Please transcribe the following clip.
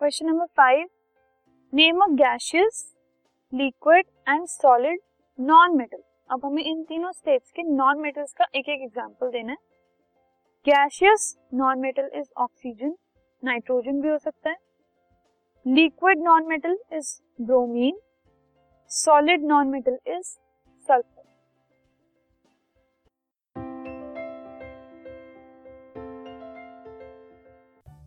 Question number five name a gaseous liquid and solid non metal अब हमें इन तीनों states के नॉन मेटल्स का एक एक एग्ज़ाम्पल देना है। Gaseous non metal is oxygen nitrogen भी हो सकता है। Liquid non metal is bromine solid non metal is sulphur